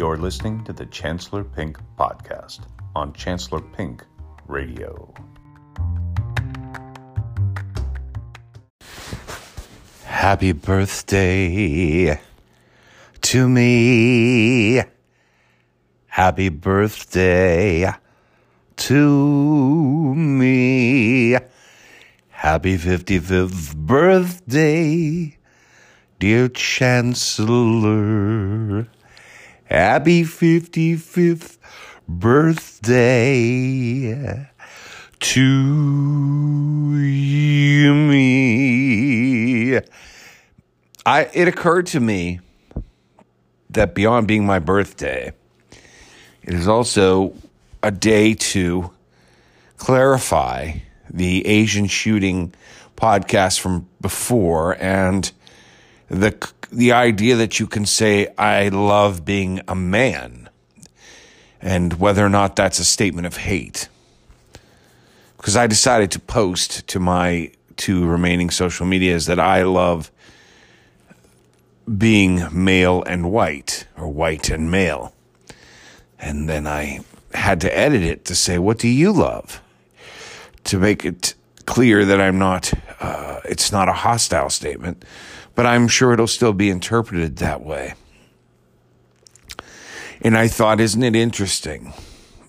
You're listening to the Chancellor Pink podcast on Chancellor Pink Radio. Happy birthday to me. Happy birthday to me. Happy 55th birthday, dear Chancellor. Happy 55th birthday to you, me. I, it occurred to me that beyond being my birthday, it is also a day to clarify the Asian shooting podcast from before and the the idea that you can say I love being a man and whether or not that's a statement of hate. Because I decided to post to my two remaining social medias that I love being male and white or white and male. And then I had to edit it to say what do you love? To make it clear that I'm not, uh, it's not a hostile statement, but I'm sure it'll still be interpreted that way. And I thought, isn't it interesting?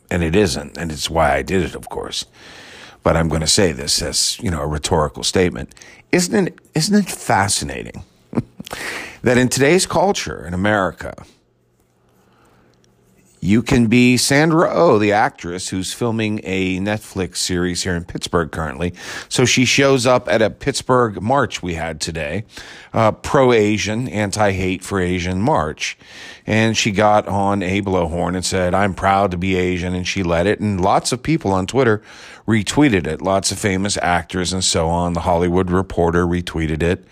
And it isn't, and it's why I did it, of course. But I'm going to say this as, you know, a rhetorical statement. Isn't it, isn't it fascinating that in today's culture in America, you can be Sandra Oh, the actress who's filming a Netflix series here in Pittsburgh currently. So she shows up at a Pittsburgh march we had today, uh, pro Asian, anti hate for Asian march. And she got on a blowhorn and said, I'm proud to be Asian. And she led it. And lots of people on Twitter retweeted it. Lots of famous actors and so on. The Hollywood Reporter retweeted it.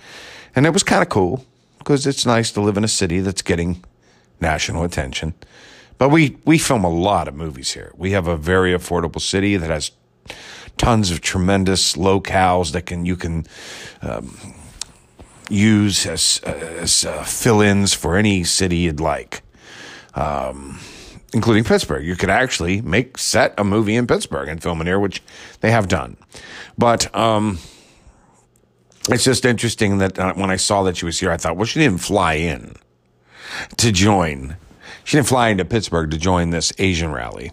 And it was kind of cool because it's nice to live in a city that's getting national attention. But we, we film a lot of movies here. We have a very affordable city that has tons of tremendous locales that can you can um, use as, as uh, fill-ins for any city you'd like, um, including Pittsburgh. You could actually make set a movie in Pittsburgh and film it here, which they have done. But um, it's just interesting that uh, when I saw that she was here, I thought, well, she didn't fly in to join she didn't fly into Pittsburgh to join this Asian rally.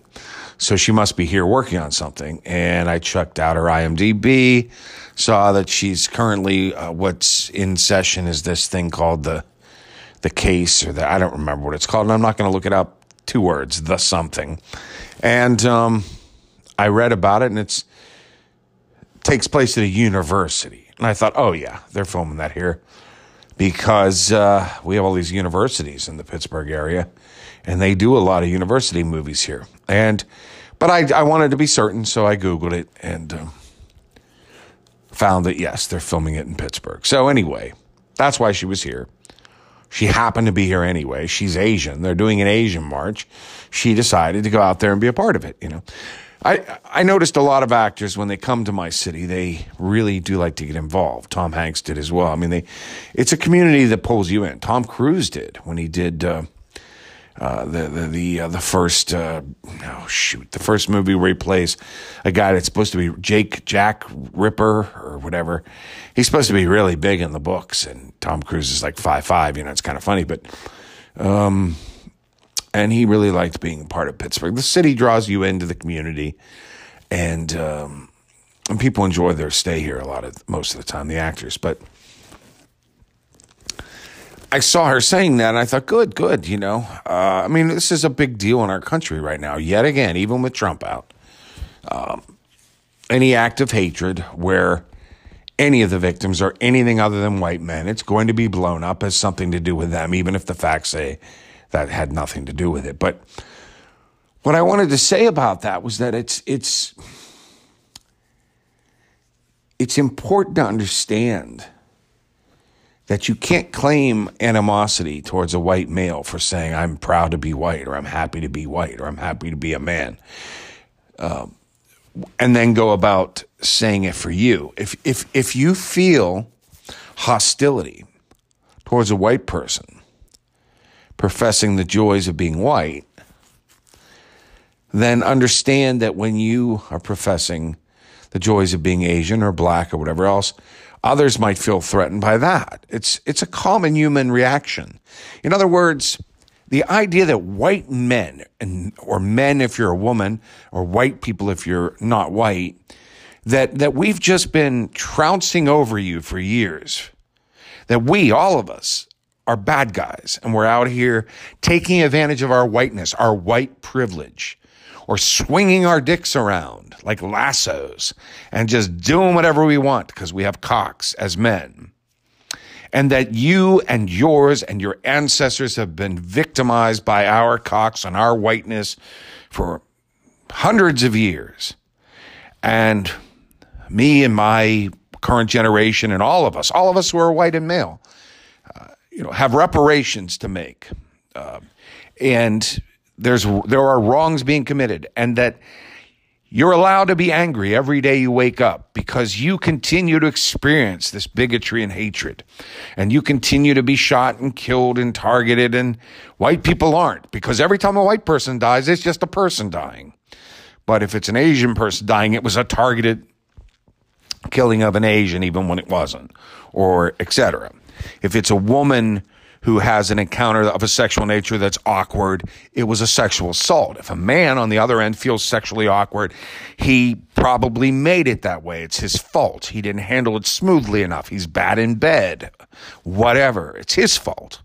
So she must be here working on something. And I checked out her IMDb, saw that she's currently, uh, what's in session is this thing called the, the case or the, I don't remember what it's called. And I'm not going to look it up. Two words, the something. And, um, I read about it and it's, takes place at a university. And I thought, oh yeah, they're filming that here because, uh, we have all these universities in the Pittsburgh area and they do a lot of university movies here. And but I I wanted to be certain, so I googled it and um, found that yes, they're filming it in Pittsburgh. So anyway, that's why she was here. She happened to be here anyway. She's Asian. They're doing an Asian march. She decided to go out there and be a part of it, you know. I, I noticed a lot of actors when they come to my city, they really do like to get involved. Tom Hanks did as well. I mean, they, it's a community that pulls you in. Tom Cruise did when he did, uh, uh, the the the, uh, the first uh, oh shoot the first movie where he plays a guy that's supposed to be Jake Jack Ripper or whatever. He's supposed to be really big in the books, and Tom Cruise is like five five. You know, it's kind of funny, but um, and he really liked being part of Pittsburgh. The city draws you into the community, and um, and people enjoy their stay here a lot of most of the time. The actors, but I saw her saying that and I thought, good, good. You know, uh, I mean, this is a big deal in our country right now, yet again, even with Trump out. Um, any act of hatred where any of the victims are anything other than white men, it's going to be blown up as something to do with them, even if the facts say that had nothing to do with it. But what I wanted to say about that was that it's, it's, it's important to understand that you can't claim animosity towards a white male for saying, I'm proud to be white, or I'm happy to be white, or I'm happy to be a man. Um, and then go about saying it for you. If, if, if you feel hostility towards a white person professing the joys of being white, then understand that when you are professing the joys of being Asian or black or whatever else, others might feel threatened by that. It's, it's a common human reaction. In other words, the idea that white men and, or men if you're a woman or white people if you're not white, that, that we've just been trouncing over you for years. That we, all of us, are bad guys and we're out here taking advantage of our whiteness, our white privilege, or swinging our dicks around like lassos and just doing whatever we want because we have cocks as men and that you and yours and your ancestors have been victimized by our cocks and our whiteness for hundreds of years. And me and my current generation and all of us, all of us who are white and male, uh, you know, have reparations to make. Uh, and there's, there are wrongs being committed and that you're allowed to be angry every day you wake up because you continue to experience this bigotry and hatred. And you continue to be shot and killed and targeted, and white people aren't because every time a white person dies, it's just a person dying. But if it's an Asian person dying, it was a targeted killing of an Asian, even when it wasn't, or etc. If it's a woman who has an encounter of a sexual nature that's awkward, it was a sexual assault. If a man on the other end feels sexually awkward, he probably made it that way. It's his fault. He didn't handle it smoothly enough. He's bad in bed. Whatever. It's his fault.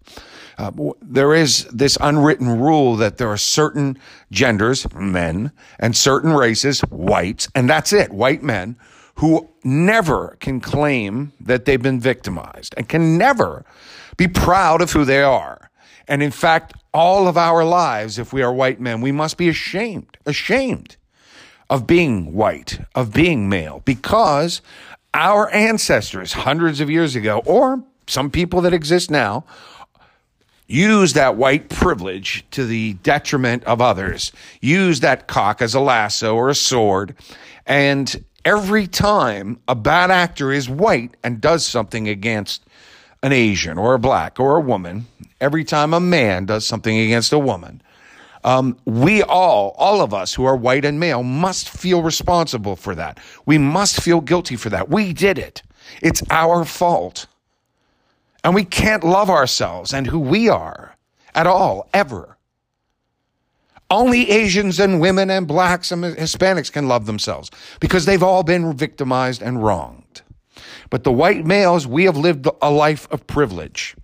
Uh, there is this unwritten rule that there are certain genders, men, and certain races, whites, and that's it, white men, who never can claim that they've been victimized and can never be proud of who they are. And in fact, all of our lives, if we are white men, we must be ashamed, ashamed of being white, of being male, because our ancestors hundreds of years ago, or some people that exist now, use that white privilege to the detriment of others, use that cock as a lasso or a sword. And every time a bad actor is white and does something against an Asian or a black or a woman, every time a man does something against a woman, um, we all, all of us who are white and male, must feel responsible for that. We must feel guilty for that. We did it. It's our fault. And we can't love ourselves and who we are at all, ever. Only Asians and women and blacks and Hispanics can love themselves because they've all been victimized and wronged. But the white males, we have lived a life of privilege.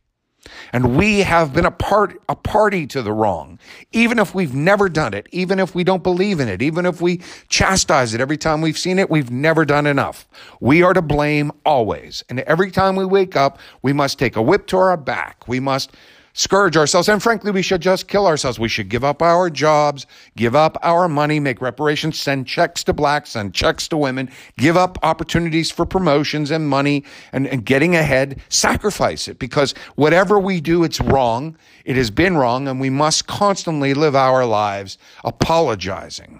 And we have been a part, a party to the wrong. Even if we've never done it, even if we don't believe in it, even if we chastise it every time we've seen it, we've never done enough. We are to blame always. And every time we wake up, we must take a whip to our back. We must scourge ourselves. And frankly, we should just kill ourselves. We should give up our jobs, give up our money, make reparations, send checks to blacks, send checks to women, give up opportunities for promotions and money and, and getting ahead, sacrifice it because whatever we do, it's wrong. It has been wrong and we must constantly live our lives apologizing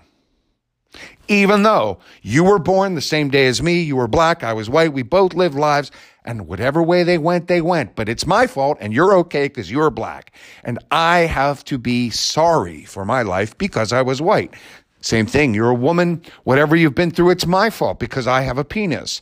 even though you were born the same day as me, you were black, I was white, we both lived lives and whatever way they went, they went. But it's my fault and you're okay because you're black. And I have to be sorry for my life because I was white. Same thing. You're a woman. Whatever you've been through, it's my fault because I have a penis.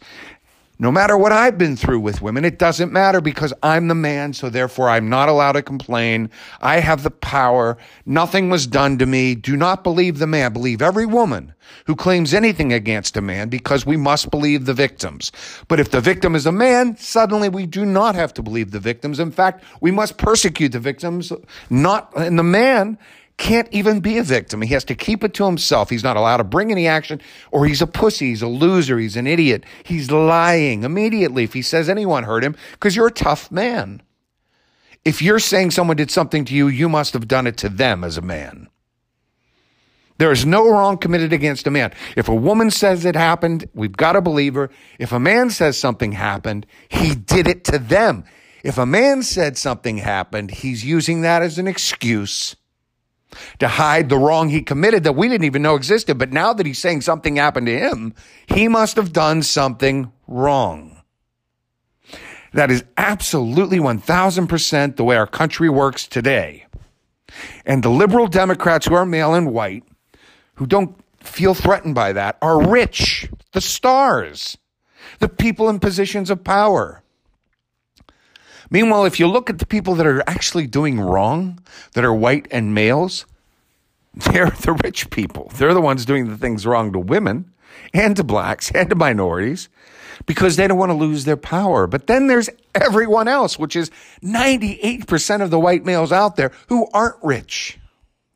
No matter what I've been through with women, it doesn't matter because I'm the man, so therefore I'm not allowed to complain. I have the power. Nothing was done to me. Do not believe the man. Believe every woman who claims anything against a man because we must believe the victims. But if the victim is a man, suddenly we do not have to believe the victims. In fact, we must persecute the victims, not, and the man can't even be a victim. He has to keep it to himself. He's not allowed to bring any action, or he's a pussy. He's a loser. He's an idiot. He's lying immediately if he says anyone hurt him because you're a tough man. If you're saying someone did something to you, you must have done it to them as a man. There is no wrong committed against a man. If a woman says it happened, we've got to believe her. If a man says something happened, he did it to them. If a man said something happened, he's using that as an excuse to hide the wrong he committed that we didn't even know existed. But now that he's saying something happened to him, he must have done something wrong. That is absolutely 1000% the way our country works today. And the liberal Democrats who are male and white, who don't feel threatened by that, are rich, the stars, the people in positions of power. Meanwhile, if you look at the people that are actually doing wrong, that are white and males, they're the rich people. They're the ones doing the things wrong to women and to blacks and to minorities because they don't want to lose their power. But then there's everyone else, which is 98% of the white males out there who aren't rich.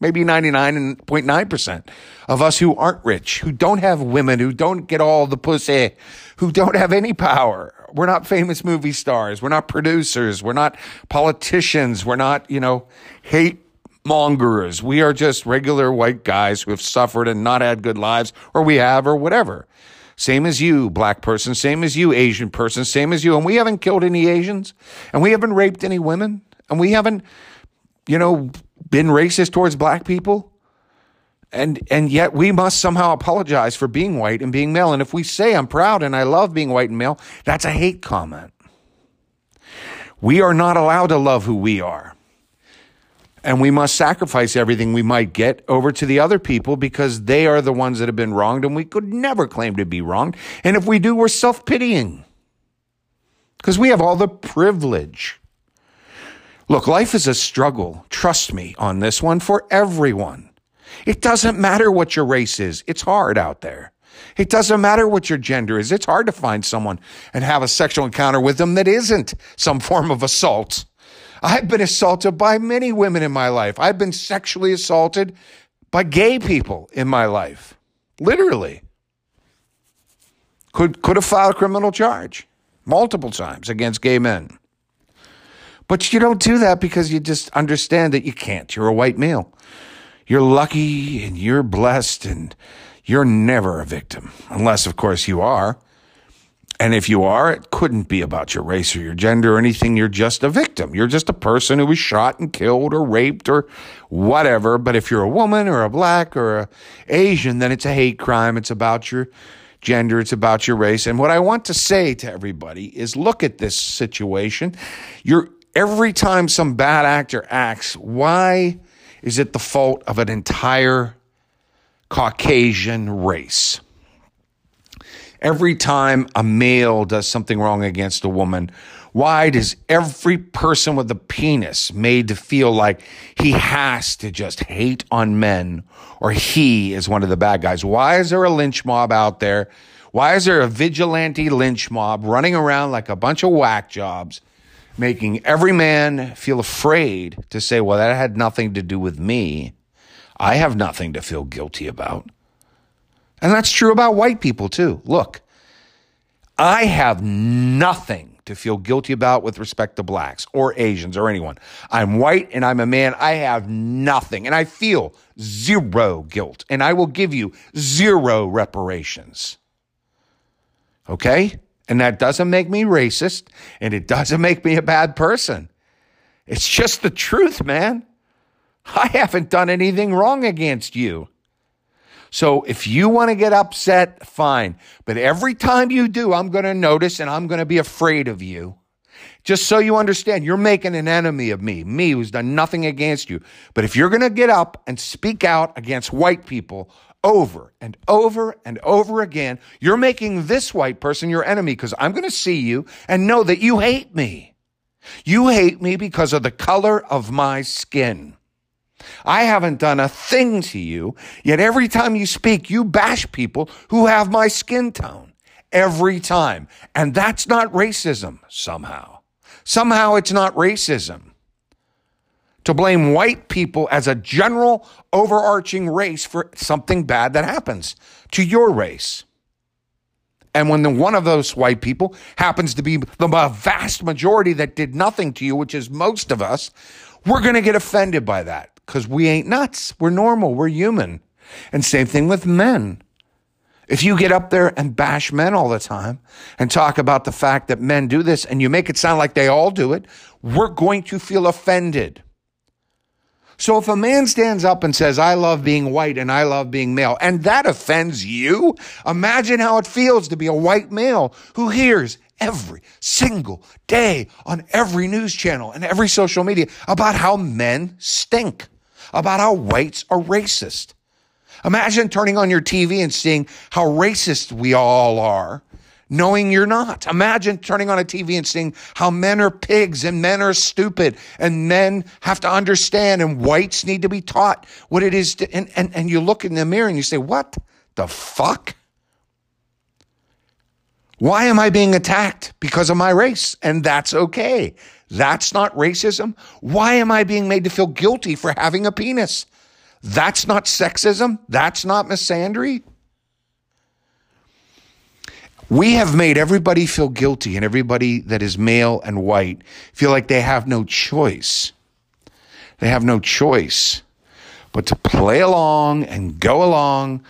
Maybe 99.9% of us who aren't rich, who don't have women, who don't get all the pussy, who don't have any power. We're not famous movie stars. We're not producers. We're not politicians. We're not, you know, hate mongers. We are just regular white guys who have suffered and not had good lives, or we have, or whatever. Same as you, black person, same as you, Asian person, same as you. And we haven't killed any Asians, and we haven't raped any women, and we haven't, you know, been racist towards black people. And and yet we must somehow apologize for being white and being male. And if we say I'm proud and I love being white and male, that's a hate comment. We are not allowed to love who we are and we must sacrifice everything we might get over to the other people because they are the ones that have been wronged and we could never claim to be wronged. And if we do, we're self pitying because we have all the privilege. Look, life is a struggle. Trust me on this one for everyone. It doesn't matter what your race is. It's hard out there. It doesn't matter what your gender is. It's hard to find someone and have a sexual encounter with them that isn't some form of assault. I've been assaulted by many women in my life. I've been sexually assaulted by gay people in my life. Literally. Could, could have filed a criminal charge multiple times against gay men. But you don't do that because you just understand that you can't. You're a white male. You're lucky and you're blessed and you're never a victim. Unless, of course, you are. And if you are, it couldn't be about your race or your gender or anything. You're just a victim. You're just a person who was shot and killed or raped or whatever. But if you're a woman or a black or a Asian, then it's a hate crime. It's about your gender. It's about your race. And what I want to say to everybody is look at this situation. You're every time some bad actor acts, why is it the fault of an entire Caucasian race? Every time a male does something wrong against a woman, why does every person with a penis made to feel like he has to just hate on men or he is one of the bad guys? Why is there a lynch mob out there? Why is there a vigilante lynch mob running around like a bunch of whack jobs, making every man feel afraid to say, well, that had nothing to do with me. I have nothing to feel guilty about. And that's true about white people too. Look, I have nothing to feel guilty about with respect to blacks or Asians or anyone. I'm white and I'm a man. I have nothing and I feel zero guilt and I will give you zero reparations. Okay? And that doesn't make me racist and it doesn't make me a bad person. It's just the truth, man. I haven't done anything wrong against you. So if you want to get upset, fine. But every time you do, I'm going to notice and I'm going to be afraid of you. Just so you understand, you're making an enemy of me, me who's done nothing against you. But if you're going to get up and speak out against white people over and over and over again, you're making this white person your enemy because I'm going to see you and know that you hate me. You hate me because of the color of my skin. I haven't done a thing to you, yet every time you speak, you bash people who have my skin tone. Every time. And that's not racism somehow. Somehow it's not racism. To blame white people as a general overarching race for something bad that happens to your race. And when the, one of those white people happens to be the vast majority that did nothing to you, which is most of us, we're going to get offended by that because we ain't nuts. We're normal. We're human. And same thing with men. If you get up there and bash men all the time and talk about the fact that men do this and you make it sound like they all do it, we're going to feel offended. So if a man stands up and says, I love being white and I love being male, and that offends you, imagine how it feels to be a white male who hears every single day on every news channel and every social media about how men stink about how whites are racist. Imagine turning on your TV and seeing how racist we all are, knowing you're not. Imagine turning on a TV and seeing how men are pigs and men are stupid and men have to understand and whites need to be taught what it is. To, and, and, and you look in the mirror and you say, what the fuck? Why am I being attacked? Because of my race. And that's okay. That's not racism. Why am I being made to feel guilty for having a penis? That's not sexism. That's not misandry. We have made everybody feel guilty and everybody that is male and white feel like they have no choice. They have no choice but to play along and go along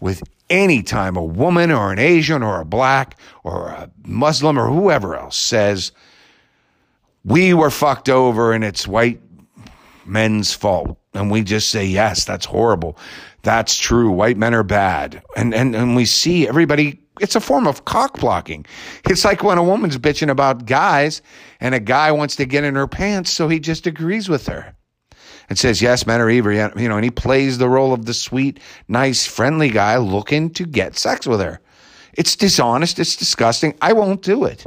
with any time a woman or an Asian or a black or a Muslim or whoever else says, we were fucked over and it's white men's fault. And we just say, yes, that's horrible. That's true. White men are bad. And, and, and we see everybody, it's a form of cock blocking. It's like when a woman's bitching about guys and a guy wants to get in her pants, so he just agrees with her and says, yes, men are evil, you know, and he plays the role of the sweet, nice, friendly guy looking to get sex with her. It's dishonest. It's disgusting. I won't do it.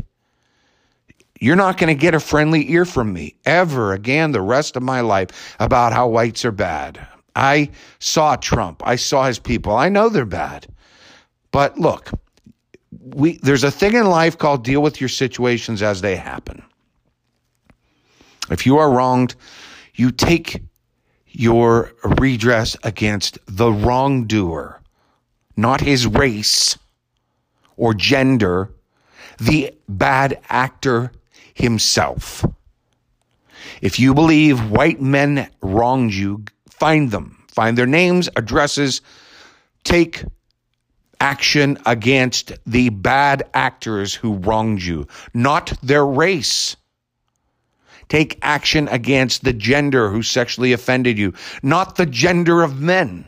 You're not going to get a friendly ear from me ever again the rest of my life about how whites are bad. I saw Trump. I saw his people. I know they're bad. But look, we, there's a thing in life called deal with your situations as they happen. If you are wronged, you take your redress against the wrongdoer, not his race or gender, the bad actor himself. If you believe white men wronged you, find them, find their names, addresses, take action against the bad actors who wronged you, not their race. Take action against the gender who sexually offended you, not the gender of men.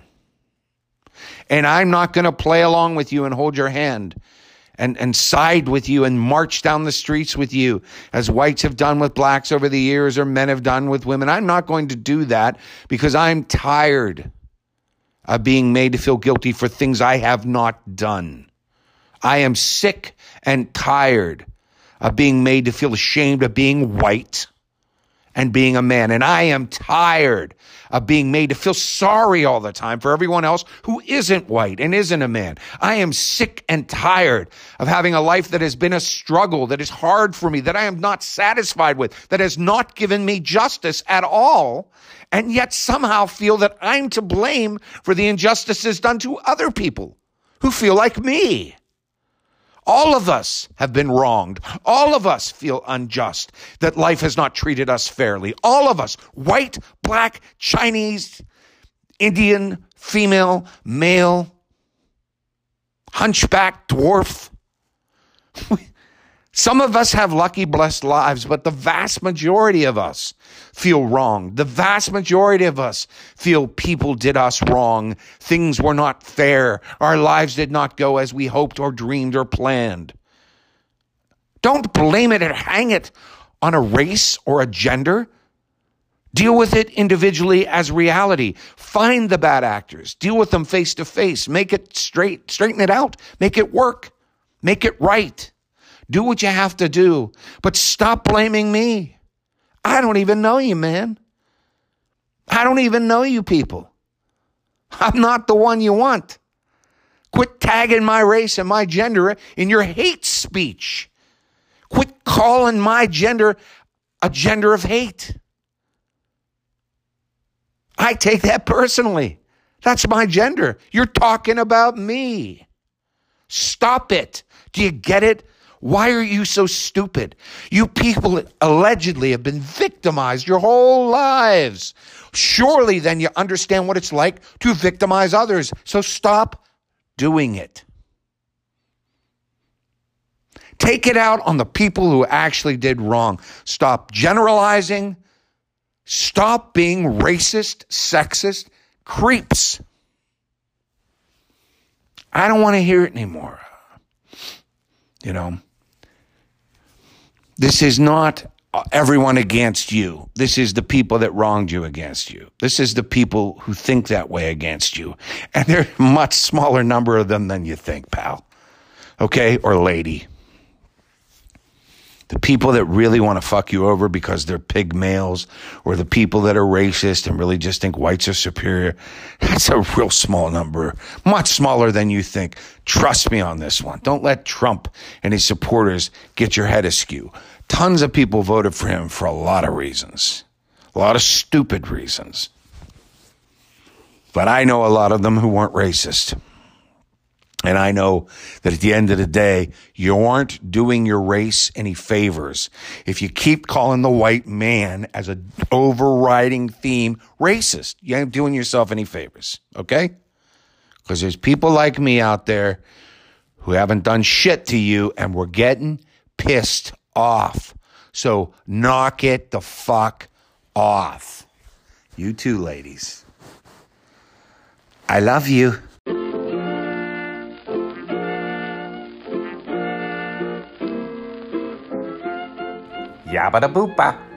And I'm not going to play along with you and hold your hand and, and side with you and march down the streets with you as whites have done with blacks over the years or men have done with women. I'm not going to do that because I'm tired of being made to feel guilty for things I have not done. I am sick and tired of being made to feel ashamed of being white and being a man. And I am tired of being made to feel sorry all the time for everyone else who isn't white and isn't a man. I am sick and tired of having a life that has been a struggle, that is hard for me, that I am not satisfied with, that has not given me justice at all, and yet somehow feel that I'm to blame for the injustices done to other people who feel like me. All of us have been wronged. All of us feel unjust that life has not treated us fairly. All of us, white, black, Chinese, Indian, female, male, hunchback, dwarf. Some of us have lucky, blessed lives, but the vast majority of us feel wrong. The vast majority of us feel people did us wrong. Things were not fair. Our lives did not go as we hoped or dreamed or planned. Don't blame it and hang it on a race or a gender. Deal with it individually as reality. Find the bad actors. Deal with them face to face. Make it straight, straighten it out. Make it work. Make it right. Do what you have to do, but stop blaming me. I don't even know you, man. I don't even know you people. I'm not the one you want. Quit tagging my race and my gender in your hate speech. Quit calling my gender a gender of hate. I take that personally. That's my gender. You're talking about me. Stop it. Do you get it? Why are you so stupid? You people allegedly have been victimized your whole lives. Surely then you understand what it's like to victimize others. So stop doing it. Take it out on the people who actually did wrong. Stop generalizing. Stop being racist, sexist, creeps. I don't want to hear it anymore. You know. This is not uh, everyone against you. This is the people that wronged you against you. This is the people who think that way against you. And there's a much smaller number of them than you think, pal. Okay? Or lady. The people that really want to fuck you over because they're pig males, or the people that are racist and really just think whites are superior, that's a real small number. Much smaller than you think. Trust me on this one. Don't let Trump and his supporters get your head askew. Tons of people voted for him for a lot of reasons, a lot of stupid reasons. But I know a lot of them who weren't racist. And I know that at the end of the day, you aren't doing your race any favors if you keep calling the white man as an overriding theme racist. You ain't doing yourself any favors, okay? Because there's people like me out there who haven't done shit to you and we're getting pissed off. So knock it the fuck off. You too, ladies. I love you. Yabba da boopa.